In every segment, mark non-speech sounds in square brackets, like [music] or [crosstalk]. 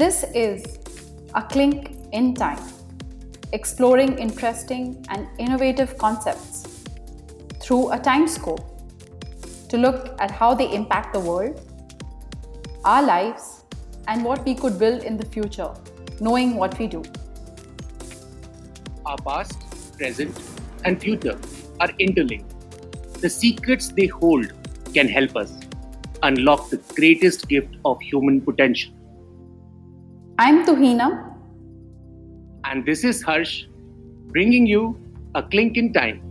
This is a clink in time, exploring interesting and innovative concepts through a time scope to look at how they impact the world, our lives, and what we could build in the future, knowing what we do. Our past, present, and future are interlinked. The secrets they hold can help us unlock the greatest gift of human potential. I'm Tuhina. And this is Harsh, bringing you a clink in time.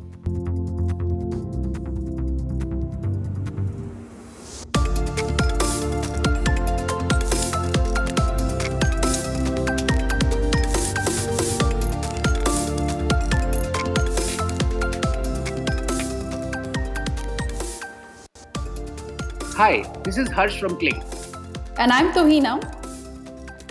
Hi, this is Harsh from Clink. And I'm Tuhina.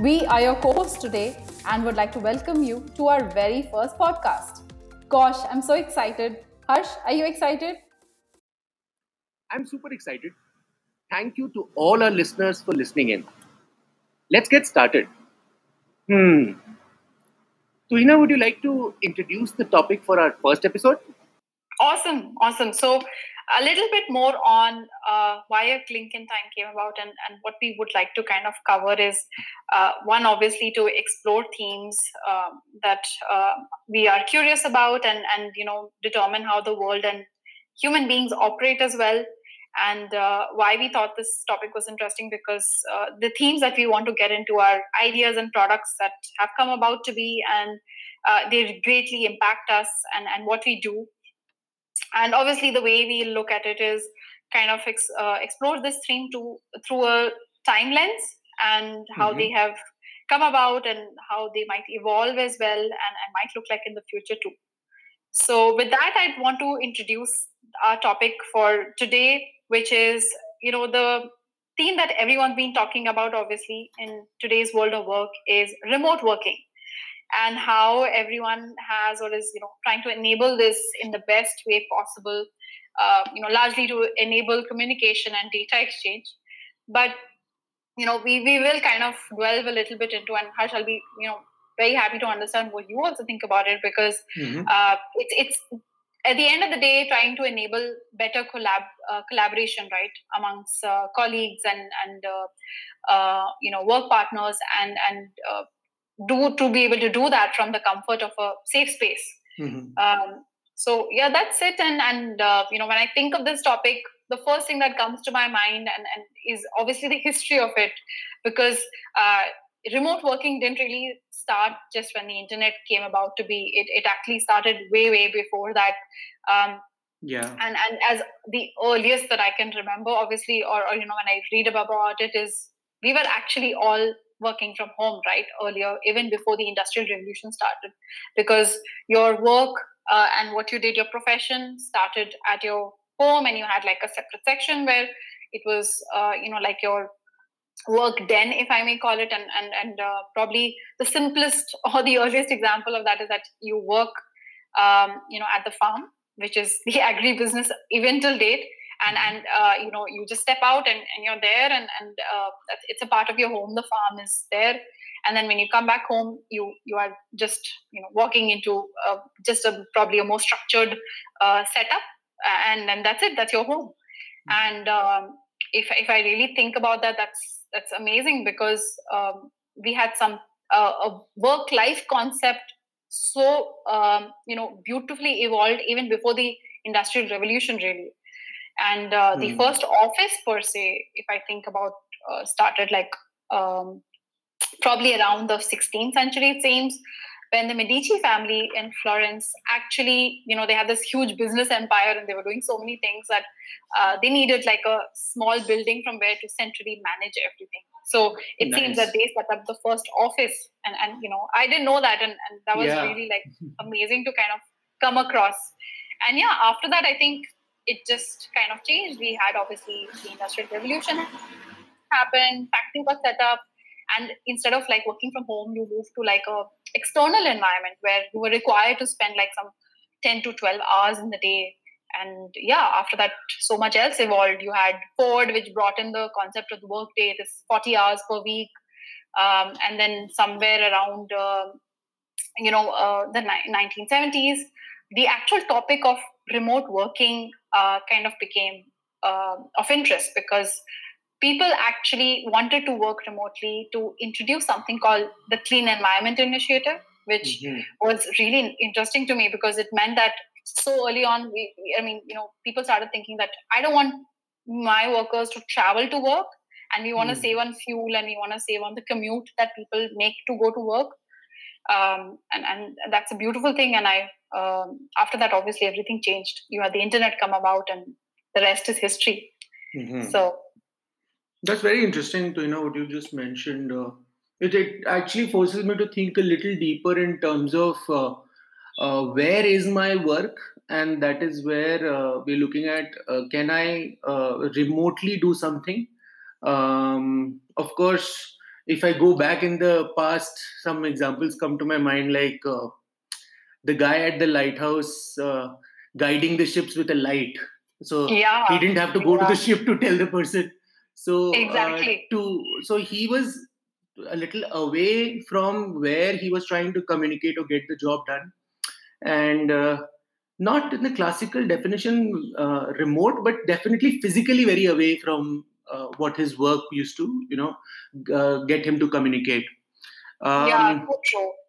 We are your co hosts today and would like to welcome you to our very first podcast. Gosh, I'm so excited. Harsh, are you excited? I'm super excited. Thank you to all our listeners for listening in. Let's get started. Hmm. Tuhina, would you like to introduce the topic for our first episode? Awesome, awesome. So, a little bit more on uh, why a clink in time came about and, and what we would like to kind of cover is uh, one obviously to explore themes uh, that uh, we are curious about and and you know determine how the world and human beings operate as well. And uh, why we thought this topic was interesting because uh, the themes that we want to get into are ideas and products that have come about to be and they greatly impact us and, and what we do and obviously the way we look at it is kind of ex, uh, explore this theme to through a time lens and how mm-hmm. they have come about and how they might evolve as well and, and might look like in the future too so with that i'd want to introduce our topic for today which is you know the theme that everyone's been talking about obviously in today's world of work is remote working and how everyone has or is you know trying to enable this in the best way possible uh, you know largely to enable communication and data exchange but you know we, we will kind of delve a little bit into and harsh i'll be you know very happy to understand what you also think about it because mm-hmm. uh, it's it's at the end of the day trying to enable better collab uh, collaboration right amongst uh, colleagues and and uh, uh, you know work partners and and uh, do to be able to do that from the comfort of a safe space. Mm-hmm. um, so yeah that's it. And and uh, you know when i think of this topic the first thing that comes to my mind and, and is obviously the history of it. Because uh, remote working didn't really start just when the internet came about to be. It, it actually started way way before that. Um, yeah. and and as the earliest that i can remember obviously or, or you know when i read about it is we were actually all working from home right earlier even before the industrial revolution started. Because your work uh, and what you did your profession started at your home and you had like a separate section where it was uh, you know like your work den if i may call it and and, and uh, probably the simplest [laughs] or the earliest example of that is that you work um, you know at the farm which is the [laughs] agribusiness even till date and mm-hmm. and uh, you know you just step out and, and you're there and and uh, it's a part of your home. The farm is there. And then when you come back home you you are just you know walking into uh, just a probably a more structured uh, setup and and that's it. That's your home. Mm-hmm. and um, if if i really think about that that's that's amazing because um, we had some uh, a work life concept so um, you know beautifully evolved even before the industrial revolution really and uh, the hmm. first office per se if i think about uh, started like um, probably around the 16th century it seems when the medici family in florence actually you know they had this huge business empire and they were doing so many things that uh, they needed like a small building from where to centrally manage everything so it nice. seems that they set up the first office and and you know i didn't know that and, and that was yeah. really like [laughs] amazing to kind of come across and yeah after that i think it just kind of changed. We had obviously the industrial revolution happen, factory was set up, and instead of like working from home, you moved to like a external environment where you were required to spend like some 10 to 12 hours in the day. And yeah, after that, so much else evolved. You had Ford, which brought in the concept of the workday, this 40 hours per week. um, and then somewhere around uh, you know uh, the ni- 1970s the actual topic of remote working uh, kind of became uh, of interest because people actually wanted to work remotely to introduce something called the clean environment initiative which mm-hmm. was really interesting to me because it meant that so early on we, i mean you know people started thinking that i don't want my workers to travel to work and we want to mm. save on fuel and we want to save on the commute that people make to go to work um, and and that's a beautiful thing and i um, after that obviously everything changed. You know, the internet come about and the rest is history. Mm-hmm. so that's very interesting to you know what you just mentioned uh, it, it actually forces me to think a little deeper in terms of uh, uh, where is my work? And that is where uh, we're looking at uh, can i uh, remotely do something? Um, of course if i go back in the past some examples come to my mind like uh, the guy at the lighthouse uh, guiding the ships with a light. So yeah. he didn't have to go to the ship to tell the person. So exactly. to so he was a little away from where he was trying to communicate or get the job done. And uh, not in the classical definition uh, remote but definitely physically very away from uh, what his work used to you know uh, get him to communicate. Um, yeah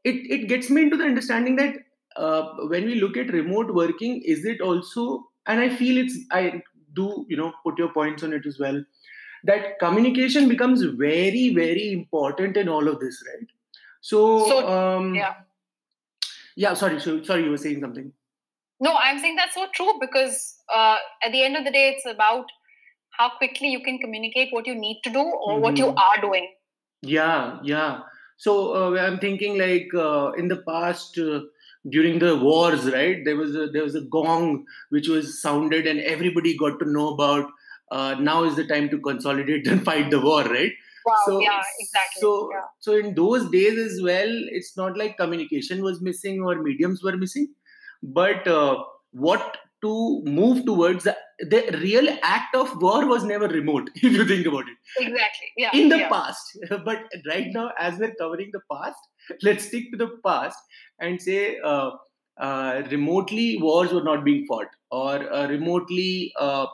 it, it gets me into the understanding that uh, when we look at remote working is it also and i feel it's i do you know put your points on it as well that communication becomes very very important in all of this right so, so um, yeah yeah sorry so, sorry you were saying something no i'm saying that's so true because uh, at the end of the day it's about how quickly you can communicate what you need to do or mm-hmm. what you mm-hmm. are doing yeah yeah so uh, i'm thinking like uh, in the past uh, during the wars right there was a there was a gong which was sounded and everybody got to know about uh, now is the time to consolidate [laughs] and fight the war right wow, so yeah exactly so yeah. so in those days as well it's not like communication was missing or mediums were missing but uh, what to move towards the, the, real act of war was never remote [laughs] if you think about it. Exactly. Yeah in the yeah. past [laughs] but right now as we're covering the past [laughs] let's stick to the past and say uh, uh, remotely wars were not being fought or uh, remotely uh,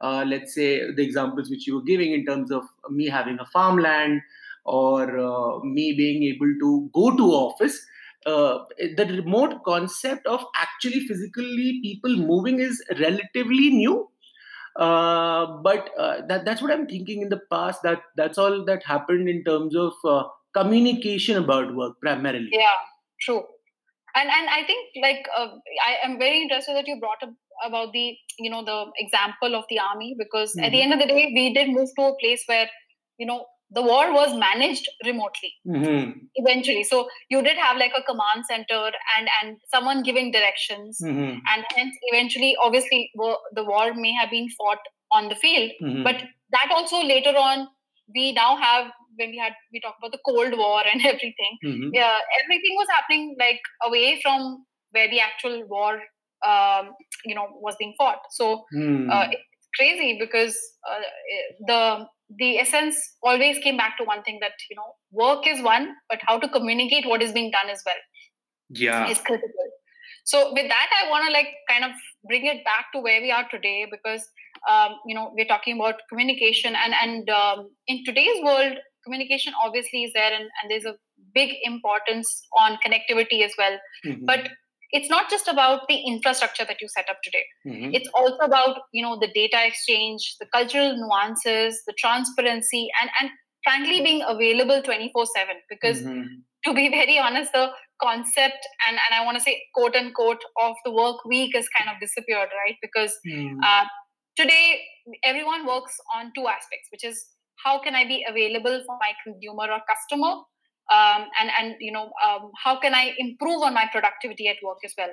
uh, let's say the examples which you were giving in terms of me having a farmland or uh, me being able to go to office uh, the remote concept of actually physically people moving is relatively new but uh, that that's what i'm thinking in the past that that's all that happened in terms of uh, communication about work primarily yeah true and and i think like uh, i am very interested that you brought up about the you know the example of the army because mm-hmm. at the mm-hmm. end of the day we did move to a place where you know the war was managed remotely mm-hmm. eventually so you did have like a command center and and someone giving directions mm-hmm. and hence eventually obviously the war may have been fought on the field mm-hmm. but that also later on we now have when we had we talked about the cold war and [laughs] everything mm-hmm. yeah everything was happening like away from where the actual war um, you know was being fought so mm. uh, it's crazy because uh, the the essence always came back to one thing that you know work is one but how to communicate what is being done as well. Yeah. Is critical. So with that i want to like kind of bring it back to where we are today because um, you know we're talking about communication and and um, in today's world communication obviously is there and, and there's a big importance on connectivity as well. Mm-hmm. but it's not just about the infrastructure that you set up today mm-hmm. it's also about you know the data exchange the cultural nuances the transparency and and frankly being available 24 7 because mm-hmm. to be [laughs] very honest the concept and and i want to say quote unquote of the work week has kind of disappeared right because mm. uh, today everyone works on two aspects which is how can i be available for my consumer or customer um, and and you know um, how can I improve on my productivity at work as well.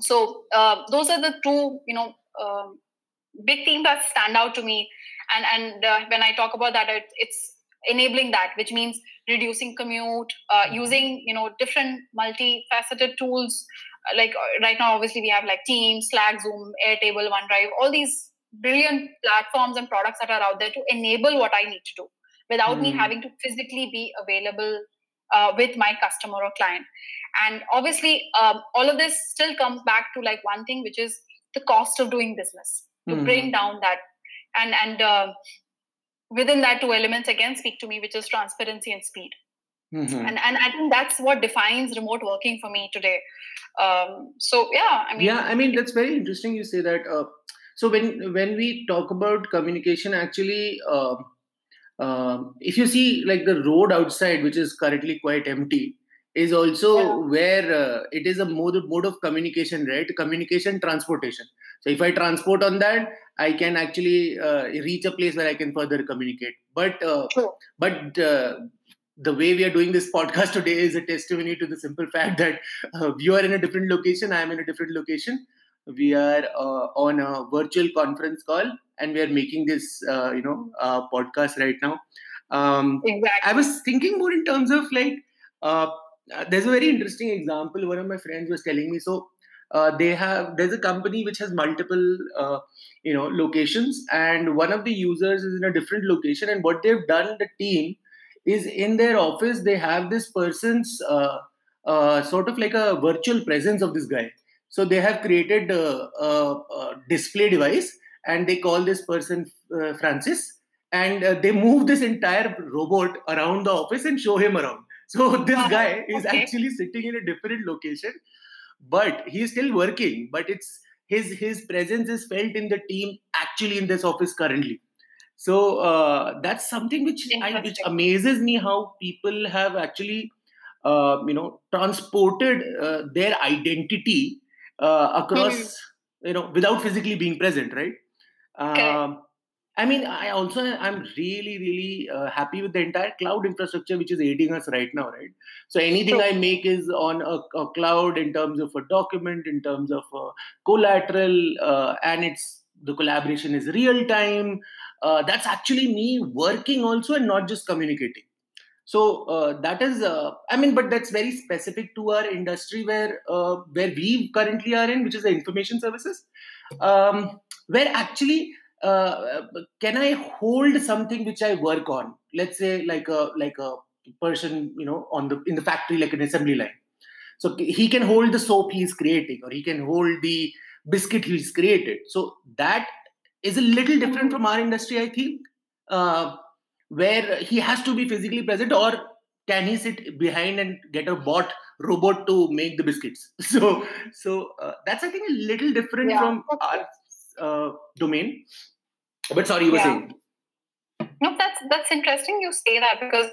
So uh, those are the two you know um, big themes that stand out to me. And and uh, when I talk about that, it, it's enabling that, which means reducing commute, uh, mm-hmm. using you know different multifaceted tools. Uh, like uh, right now, obviously we have like Teams, Slack, Zoom, Airtable, OneDrive, all these brilliant platforms and products that are out there to enable what I need to do without me Hmm. having to physically be available uh, with my customer or client and obviously um, all of this still comes back to like one thing which is the cost of doing business to Mhm. bring down that and and uh, within that two elements again speak to me which is transparency and speed Mhm. and and i think that's what defines remote working for me today um, so yeah i mean yeah i mean that's very interesting you say that uh, so when when we talk about communication actually um um, if you see like the road outside which is currently quite empty is also Yeah. where uh, it is a mode, mode of communication right? Communication transportation. So if i transport on that i can actually uh, reach a place where i can further communicate. But uh, but uh, the way we are doing this [laughs] podcast today is a testimony to the simple fact that uh, you are in a different location i am in a different location. We are uh, on a virtual conference call and we are making this uh, you know uh, podcast right now. Um, exactly. i was thinking more in terms of like uh, there's a very interesting example one of my friends was telling me. So uh, they have there's a company which has multiple uh, you know locations and one of the users is in a different location and what they've done the team is in their office they have this person's uh, uh, sort of like a virtual presence of this guy. So they have created a, a, a display device and they call this person uh, francis and uh, they move this entire robot around the office and show him around. [laughs] So this guy is okay. actually sitting in a different location but he's still working but it's his his presence is felt in the team actually in this office currently. So uh, that's something which I, which amazes me how people have actually uh, you know transported uh, their identity uh, across you know without physically being present right Correct. um, I mean, I also I'm really really uh, happy with the entire cloud infrastructure which is aiding us right now, right? So anything. I make is on a, a cloud in terms of a document, in terms of uh, collateral, uh, and it's the collaboration is real time. Uh, that's actually me working also and not just communicating. So uh, that is, uh, I mean, but that's very specific to our industry where uh, where we currently are in, which is the information services, um, where actually uh, can I hold something which I work on? Let's say like a like a person, you know, on the in the factory like an assembly line. So he can hold the soap he's creating, or he can hold the biscuit he's created. So that is a little different from our industry, I think, uh, where he has to be physically present, or can he sit behind and get a bot robot to make the biscuits? [laughs] So, so uh, that's I think a little different Yeah. from our uh, domain. But sorry, you were Yeah. saying. No, that's that's interesting. You say that because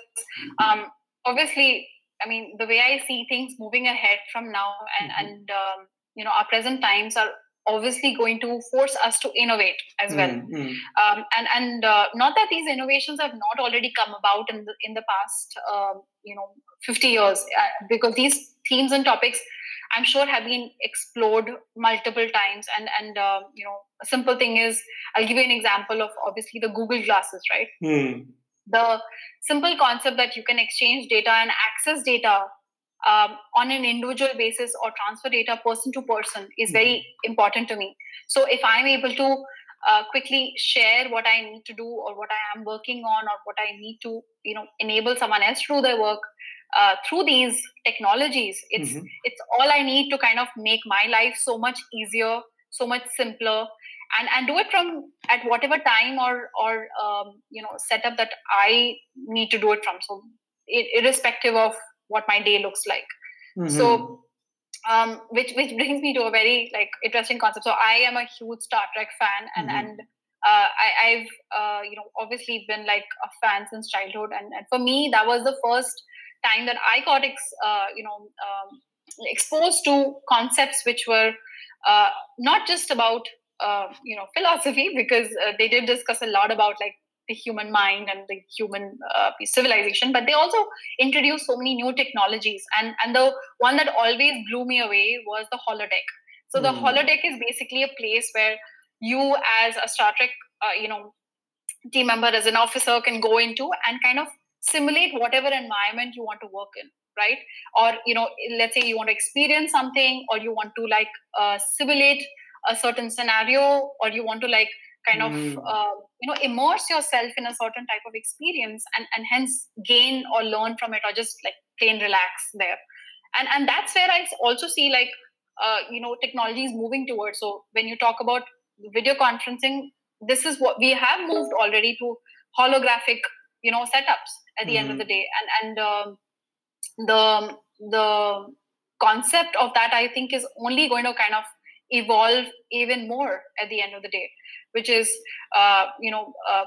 um, obviously, I mean, the way I see things moving ahead from now, and Mhm. and um, you know, our present times are obviously going to force us to innovate as well. Mm, Um, and and uh, not that these innovations have not already come about in the in the past, um, you know, fifty years, uh, because these themes and topics, I'm sure, have been explored multiple times. And and uh, you know, a simple thing is, I'll give you an example of obviously the Google glasses, right? mm, the simple concept that you can exchange data and access data um, on an individual basis or transfer data person to person is very important to me. So if I'm able to uh, quickly share what I need to do or what I am working on or what I need to, you know, enable someone else through their work uh, through these technologies, it's mhm. it's all I need to kind of make my life so much easier, so much simpler, and and do it from at whatever time or or um, you know setup that I need to do it from. So irrespective of what my day looks like. Mhm. So um, which which brings me to a very like interesting concept. So I am a huge Star Trek fan, and Mhm. and uh, I, I've uh, you know obviously been like a fan since childhood, and, and for me that was the first time that I got ex, uh, you know um, exposed to concepts which were uh, not just about uh, you know philosophy [laughs] because uh, they did discuss a lot about like the human mind and the human uh, civilization, but they also introduced so many new technologies, and and the one that always blew me away was the holodeck. So the Hmm. holodeck is basically a place where you, as a Star Trek, uh, you know, team member, as an officer, can go into and kind of simulate whatever environment you want to work in, right? Or you know, let's say you want to experience something, or you want to like uh, simulate a certain scenario, or you want to like kind of Mm. uh, you know immerse yourself in a certain type of experience and and hence gain or learn from it or just like plain relax there. And and that's where i also see like uh, you know technology is moving towards. So when you talk about video conferencing this is what we have moved already to holographic you know setups at the end of the day. And and um, the the concept of that i think is only going to kind of evolve even more at the end of the day which is uh, you know uh,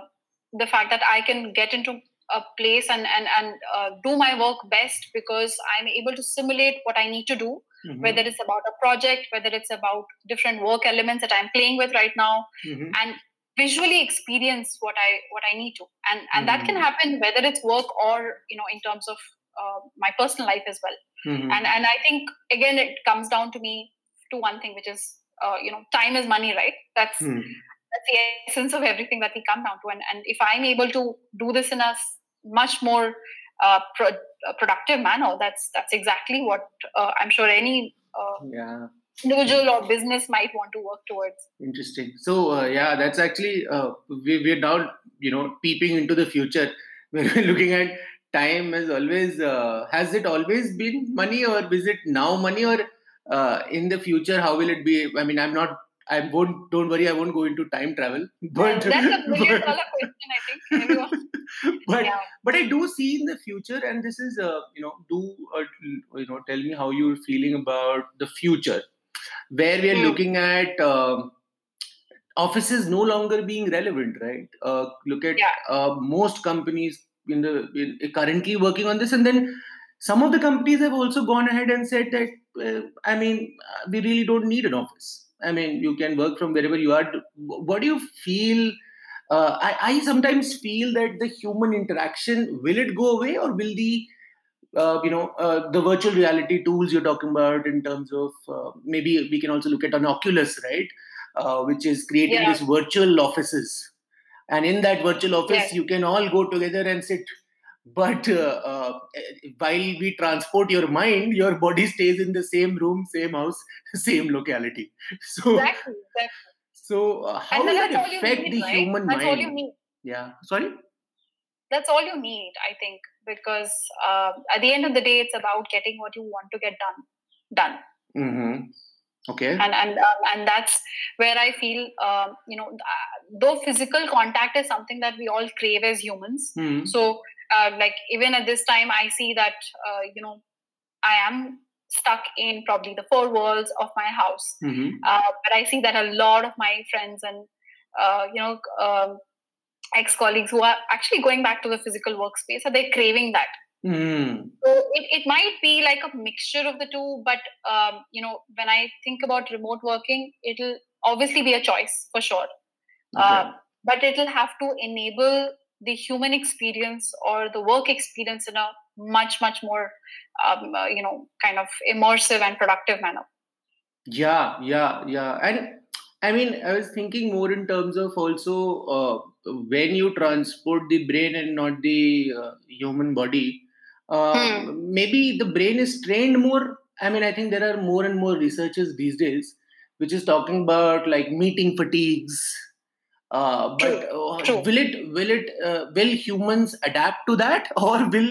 the fact that i can get into a place and and and uh, do my work best because i'm able to simulate what i need to do Mhm. whether it's about a project whether it's about different work elements that i'm playing with right now Mhm. and visually experience what i what i need to and and that can Mhm. happen whether it's work or you know in terms of uh, my personal life as well Mhm. and and i think again it comes down to me to one thing which is uh, you know time is money right that's Mhm. that's the essence of everything that we come down to and and if i'm able to do this in a much more uh, pro- uh, productive manner that's that's exactly what uh, i'm sure any uh, yeah individual or business might want to work towards Interesting. So uh, yeah, that's actually uh, we we're now you know peeping into the future. [laughs] We're looking at time as always. Uh, has it always been money, or is it now money, or uh, in the future how will it be? I mean, I'm not. I won't. Don't worry. I won't go into time travel. But that's a million [laughs] but- dollar question i think everyone [laughs] but yeah but I do see in the future, and this is uh, you know do uh, you know tell me how you're feeling about the future, where we are Hmm. looking at um, offices no longer being relevant, right? Uh, look at Yeah. uh, most companies in the in, currently working on this, and then some of the companies have also gone ahead and said that I mean uh, we really don't need an office. I mean you can work from wherever you are. What do you feel? uh, I, I sometimes feel that the human interaction will it go away or will the uh, you know uh, the virtual reality tools you're talking about in terms of uh, maybe we can also look at an oculus right uh, which is creating Yeah. these virtual offices and in that virtual office Yes. you can all go together and sit but uh, uh, while we transport your mind your body stays in the same room same house [laughs] same locality so exactly, exactly. so uh, how will that that's all you affect need the right? human that's mind all you need yeah sorry that's all you need i think because uh, at the end of the day it's about getting what you want to get done done mm-hmm. okay and and um, and that's where i feel um, you know uh, though physical contact is something that we all crave as humans Hmm. so uh, like even at this time i see that uh, you know i am stuck in probably the four walls of my house Mhm. uh, but i see that a lot of my friends and uh, you know um, ex-colleagues who are actually going back to the physical workspace are they craving that Hmm. so it, it might be like a mixture of the two but um, you know when i think about remote working it'll obviously be a choice for sure Okay. uh, but it'll have to enable the human experience or the work experience in a much much more um, uh, you know kind of immersive and productive manner Yeah, yeah, yeah. And I mean, I was thinking more in terms of also uh, when you transport the brain and not the uh, human body, uh, Hmm. maybe the brain is trained more. I mean, I think there are more and more researchers these days which is talking about like meeting fatigues. Uh, but uh, true. will it will it uh, will humans adapt to that? [laughs] Or will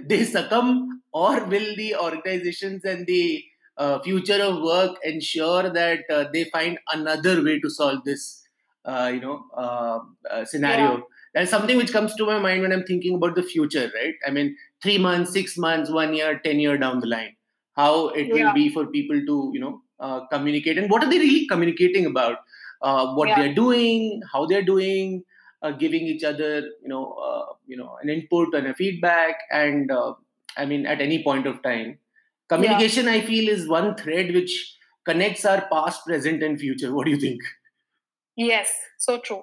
they succumb? Or will the organizations and the uh, future of work ensure that uh, they find another way to solve this uh, you know uh, uh, scenario? That's something which comes to my mind when i'm thinking about the future right? I mean 3 months 6 months 1 year 10 year down the line. How it will be for people to you know uh, communicate. And what are they really communicating about uh, what Yeah. they're doing how they're doing uh, giving each other you know uh, you know an input and a feedback and uh, i mean at any point of time. Communication i feel is one thread which connects our past present and future. [laughs] What do you think? Yes. So true.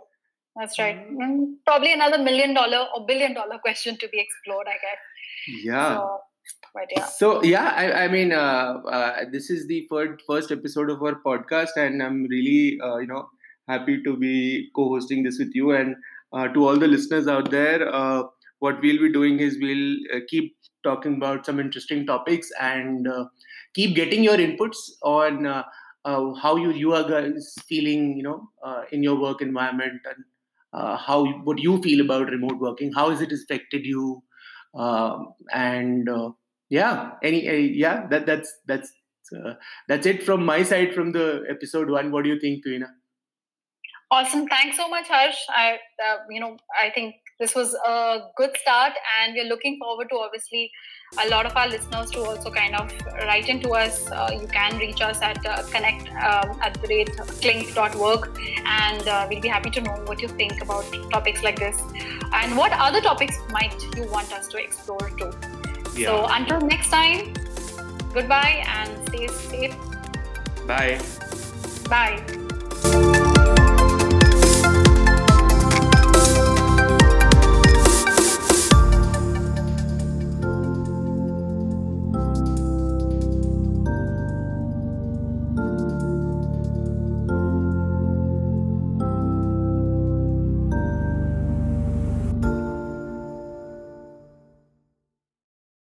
That's right. Mhm. Mm, probably another million dollar or billion dollar question to be explored i guess. Yeah. So So yeah, I, I mean, uh, uh, this is the first first episode of our podcast, and I'm really uh, you know happy to be co-hosting this with you. And uh, to all the listeners out there, uh, what we'll be doing is we'll uh, keep talking about some interesting topics and uh, keep getting your inputs on uh, uh, how you you are guys feeling, you know, uh, in your work environment, and uh, how what you feel about remote working. How has it affected you? Um, and uh, yeah, any uh, yeah, that that's that's uh, that's it from my side from the episode one. What do you think, Tuhina? Awesome. Thanks so much, Harsh. I, uh, you know, I think this was a good start, and we're looking forward to obviously a lot of our listeners to also kind of write into us. Uh, you can reach us at uh, connect um, at the rate clink.work, and uh, we'll be happy to know what you think about topics like this, and what other topics might you want us to explore too. Yeah. So until next time, goodbye and stay safe. Bye. Bye.